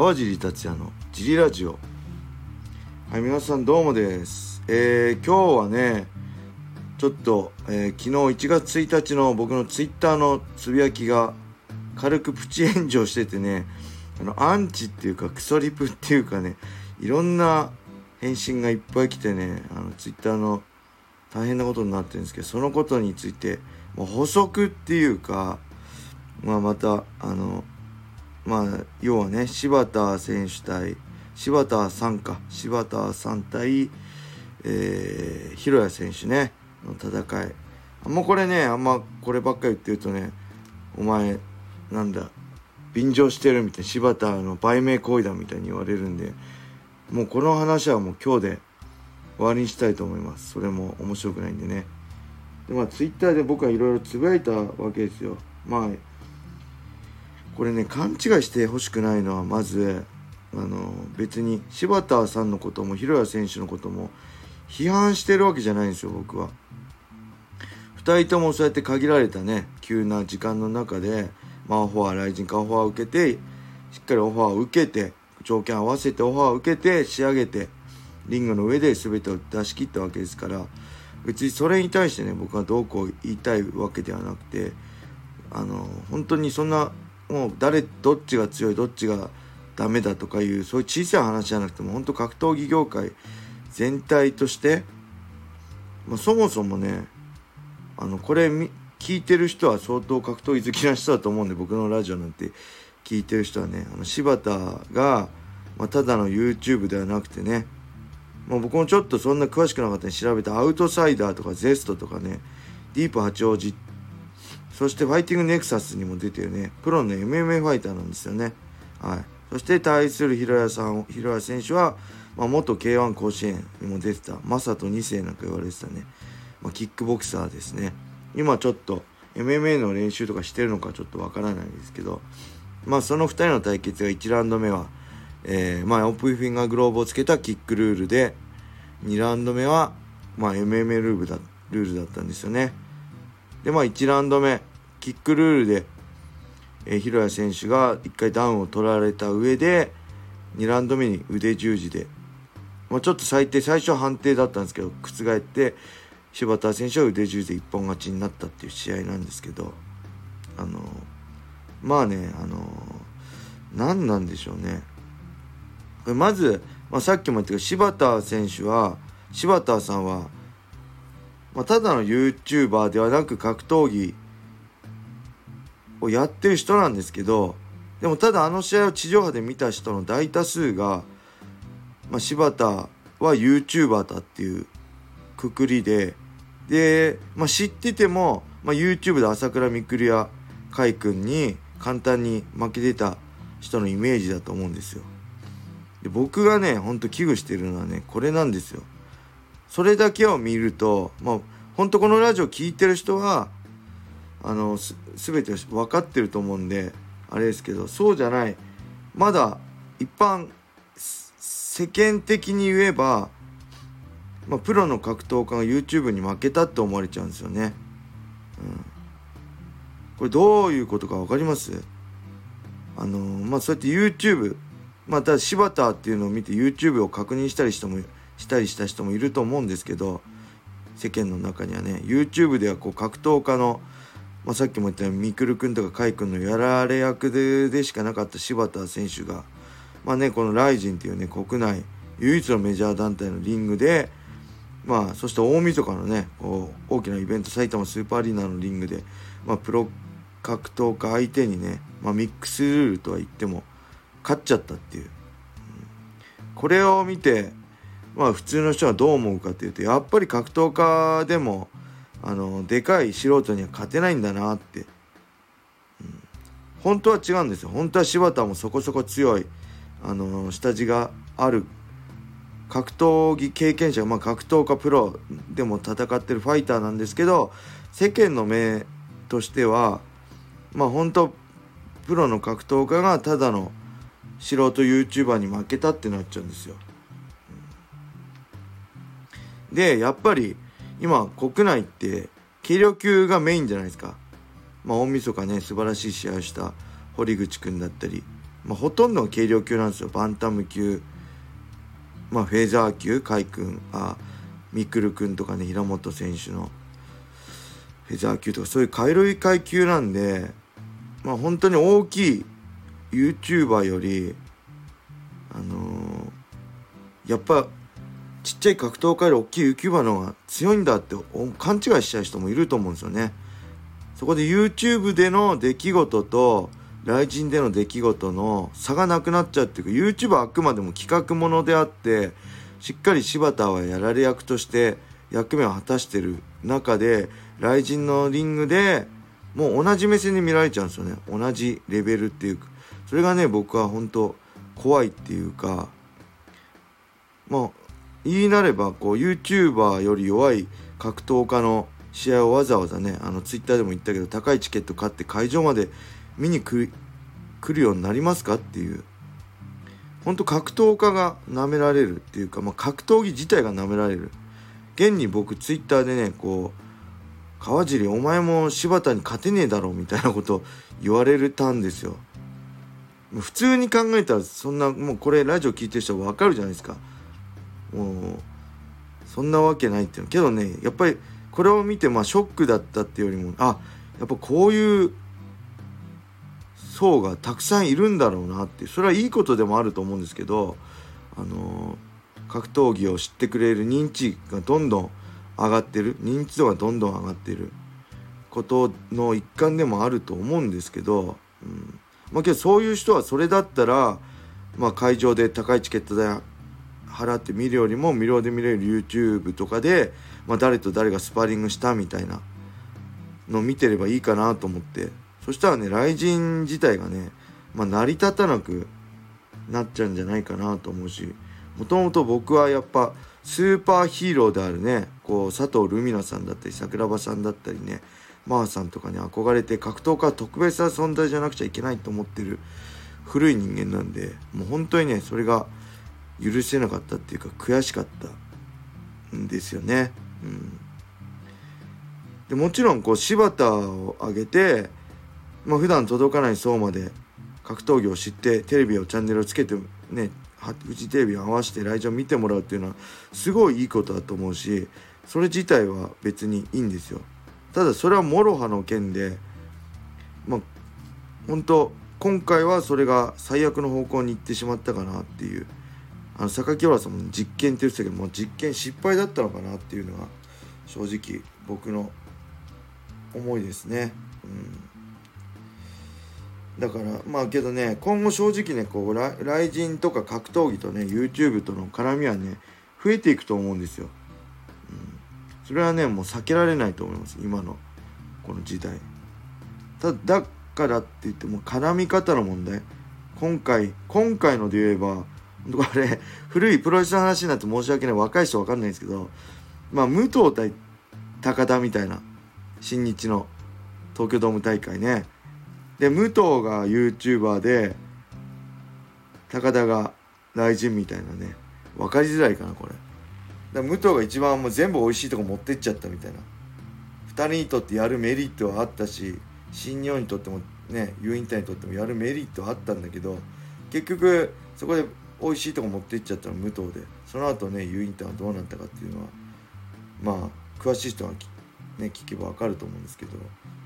川尻達也のジリラジオ。はい皆さんどうもです。えー、今日はねちょっと、えー、昨日1月1日の僕のツイッターのつぶやきが軽くプチ炎上しててねあのアンチっていうかクソリプっていうかねいろんな返信がいっぱい来てねあのツイッターの大変なことになってるんですけどそのことについてもう補足っていうかまあまたあのまあ要はね柴田選手対柴田さんか。柴田さん対、えー、広谷選手ね。の戦い。あもうこれねあんまこればっかり言ってるとねお前なんだ便乗してるみたいな柴田の売名行為だみたいに言われるんでもうこの話はもう今日で終わりにしたいと思います。それも面白くないんでね。でまあツイッターで僕はいろいろつぶやいたわけですよ。まあこれね勘違いしてほしくないのはまずあの別に柴田さんのことも広谷選手のことも批判してるわけじゃないんですよ僕は。2人ともそうやって限られたね急な時間の中で、まあ、オファーライジンかオファーを受けてしっかりオファーを受けて条件合わせてオファーを受けて仕上げてリングの上で全てを出し切ったわけですから別にそれに対してね僕はどうこう言いたいわけではなくてあの本当にそんなもう誰どっちが強いどっちがダメだとかいうそういう小さい話じゃなくても本当格闘技業界全体として、まあ、そもそもねあのこれ聞いてる人は相当格闘技好きな人だと思うんで僕のラジオなんて聞いてる人はねあの柴田が、まあ、ただの YouTube ではなくてねもう僕もちょっとそんな詳しくなかったんで調べたアウトサイダーとかゼストとかねディープ八王子っそしてファイティングネクサスにも出てるね。プロの MMA ファイターなんですよね。はい。そして対する広谷さん広谷選手は、まあ、元 K1 甲子園にも出てた。マサト2世なんか言われてたね、まあ、キックボクサーですね。今ちょっと MMA の練習とかしてるのかちょっとわからないですけど。まあその2人の対決が1ラウンド目は、えー、まあオープンフィンガーグローブをつけたキックルールで2ラウンド目は、まあ、MMA ルールだルールだったんですよね。でまあ1ラウンド目キックルールでえー、広谷選手が1回ダウンを取られた上で2ラウンド目に腕十字で、まあ、ちょっと最低最初は判定だったんですけど覆って柴田選手は腕十字で一本勝ちになったっていう試合なんですけどあのまあねあの何なんでしょうね。まず、まあ、さっきも言ったけど柴田選手は柴田さんは、まあ、ただの YouTuber ではなく格闘技をやってる人なんですけどでもただあの試合を地上波で見た人の大多数が、まあ、柴田は YouTuber だっていうくくりでで、まあ、知ってても、まあ、YouTube で朝倉未来や海君に簡単に負けてた人のイメージだと思うんですよ。で僕がねほんと危惧してるのはねこれなんですよ。それだけを見るとまあ本当このラジオ聴いてる人はあのす全て分かってると思うんであれですけどそうじゃない。まだ一般世間的に言えば、まあ、プロの格闘家が YouTube に負けたって思われちゃうんですよね。うん、これどういうことか分かります？あのまあそうやって YouTube また柴田っていうのを見て YouTube を確認したりしてもしたりした人もいると思うんですけど世間の中にはね YouTube ではこう格闘家のまあ、さっきも言ったようにみくるくんとかかいくんのやられ役ででしかなかった柴田選手が、まあね、このライジンっていうね国内唯一のメジャー団体のリングで、まあ、そして大晦日のね大きなイベント埼玉スーパーアリーナのリングで、まあ、プロ格闘家相手にね、まあ、ミックスルールとは言っても勝っちゃったっていう、これを見て、まあ、普通の人はどう思うかっていうとやっぱり格闘家でもあのでかい素人には勝てないんだなって、うん、本当は違うんですよ。本当は柴田もそこそこ強いあの下地がある格闘技経験者、まあ、格闘家プロでも戦ってるファイターなんですけど世間の目としてはまあ本当プロの格闘家がただの素人 YouTuber に負けたってなっちゃうんですよ。でやっぱり今国内って軽量級がメインじゃないですか。まあ大晦日ね素晴らしい試合をした堀口くんだったり、まあ、ほとんどが軽量級なんですよ。バンタム級。まあフェザー級海君。あミクル君とかね平本選手の。フェザー級とかそういう軽い階級なんで。まあ本当に大きい YouTuber よりあのー、やっぱちっちゃい格闘家より大きい YouTuber の方が強いんだって勘違いしちゃう人もいると思うんですよね。そこで YouTube での出来事と雷神での出来事の差がなくなっちゃうっていうか YouTube はあくまでも企画ものであってしっかり柴田はやられ役として役目を果たしてる中で雷神のリングでもう同じ目線で見られちゃうんですよね同じレベルっていうかそれがね僕は本当怖いっていうかまあ言いなればこう YouTuber より弱い格闘家の試合をわざわざねあの Twitter でも言ったけど高いチケット買って会場まで見に来るようになりますかっていう。本当格闘家が舐められるっていうか、まあ、格闘技自体が舐められる。現に僕 Twitter でねこう川尻お前も柴田に勝てねえだろみたいなこと言われたんですよ。普通に考えたらそんなもうこれラジオ聞いてる人は分かるじゃないですか。もうそんなわけないっていうけどねやっぱりこれを見てまあショックだったっていうよりもあやっぱこういう層がたくさんいるんだろうなってそれはいいことでもあると思うんですけどあの格闘技を知ってくれる認知がどんどん上がってる。認知度がどんどん上がってる。ことの一環でもあると思うんですけど、うん。まあ、けどそういう人はそれだったら、まあ、会場で高いチケット代払って見るよりも無料で見れる YouTube とかで、まあ、誰と誰がスパーリングしたみたいなのを見てればいいかなと思って。そしたらね雷神自体がね、まあ、成り立たなくなっちゃうんじゃないかなと思うしもともと僕はやっぱスーパーヒーローであるねこう佐藤ルミナさんだったり桜庭さんだったりねマーさんとかに憧れて格闘家は特別な存在じゃなくちゃいけないと思ってる古い人間なんでもう本当にねそれが許せなかったっていうか悔しかったんですよね。うん、でもちろんこう柴田を挙げて、まあ普段届かない層まで格闘技を知ってテレビをチャンネルをつけてねフジテレビを合わせて来場見てもらうっていうのはすごいいいことだと思うしそれ自体は別にいいんですよ。ただそれはモロハの件でまあ本当今回はそれが最悪の方向に行ってしまったかなっていうあの榊原さんも実験って言ってたけどもう実験失敗だったのかなっていうのが正直僕の思いですね。うん、だからまあけどね今後正直ねこう RIZIN とか格闘技とね YouTube との絡みはね増えていくと思うんですよ。うん、それはねもう避けられないと思います今のこの時代。ただだからって言っても絡み方の問題今回今回ので言えばこれ古いプロレスの話になって申し訳ない。若い人分かんないんですけどまあ武藤対高田みたいな新日の東京ドーム大会ね。で武藤が YouTuber で高田が雷神みたいなね。分かりづらいかなこれ。だ武藤が一番もう全部美味しいとこ持ってっちゃったみたいな。2人にとってやるメリットはあったし新日本にとってもね U インターにとってもやるメリットはあったんだけど結局そこで美味しいとこ持って行っちゃったの無糖で。その後ね U インターはどうなったかっていうのはまあ詳しい人はね聞けば分かると思うんですけど、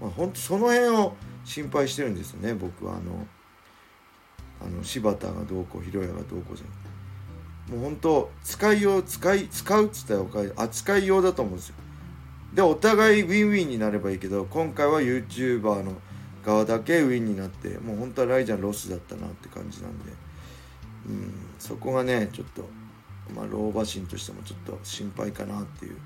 まあ、ほんとその辺を心配してるんですよね僕は。あのあの柴田がどうこう広谷がどうこうじゃなくてもう本当使いよう使い使うっつったらおか扱い。用だと思うんですよ。でお互いウィンウィンになればいいけど今回は YouTuber の側だけウィンになってもう本当はライジャンロスだったなって感じなんで。うん、そこがねちょっと、まあ、老婆心としてもちょっと心配かなっていう。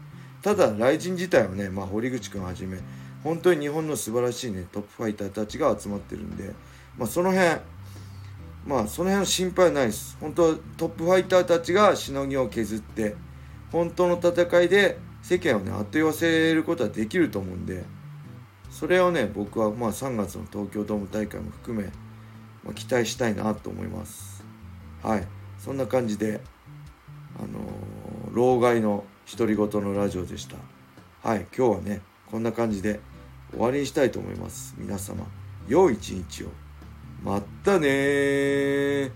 ただ雷神自体はね、まあ、堀口君はじめ本当に日本の素晴らしいねトップファイターたちが集まってるんで、まあ、その辺まあその辺の心配はないです。本当トップファイターたちがしのぎを削って本当の戦いで世間をねあっと言わせることはできると思うんでそれをね僕はまあ3月の東京ドーム大会も含め、まあ、期待したいなと思います。はい。そんな感じであのー、老害の独り言のラジオでした。はい。今日はねこんな感じで終わりにしたいと思います。皆様良い一日を。まったね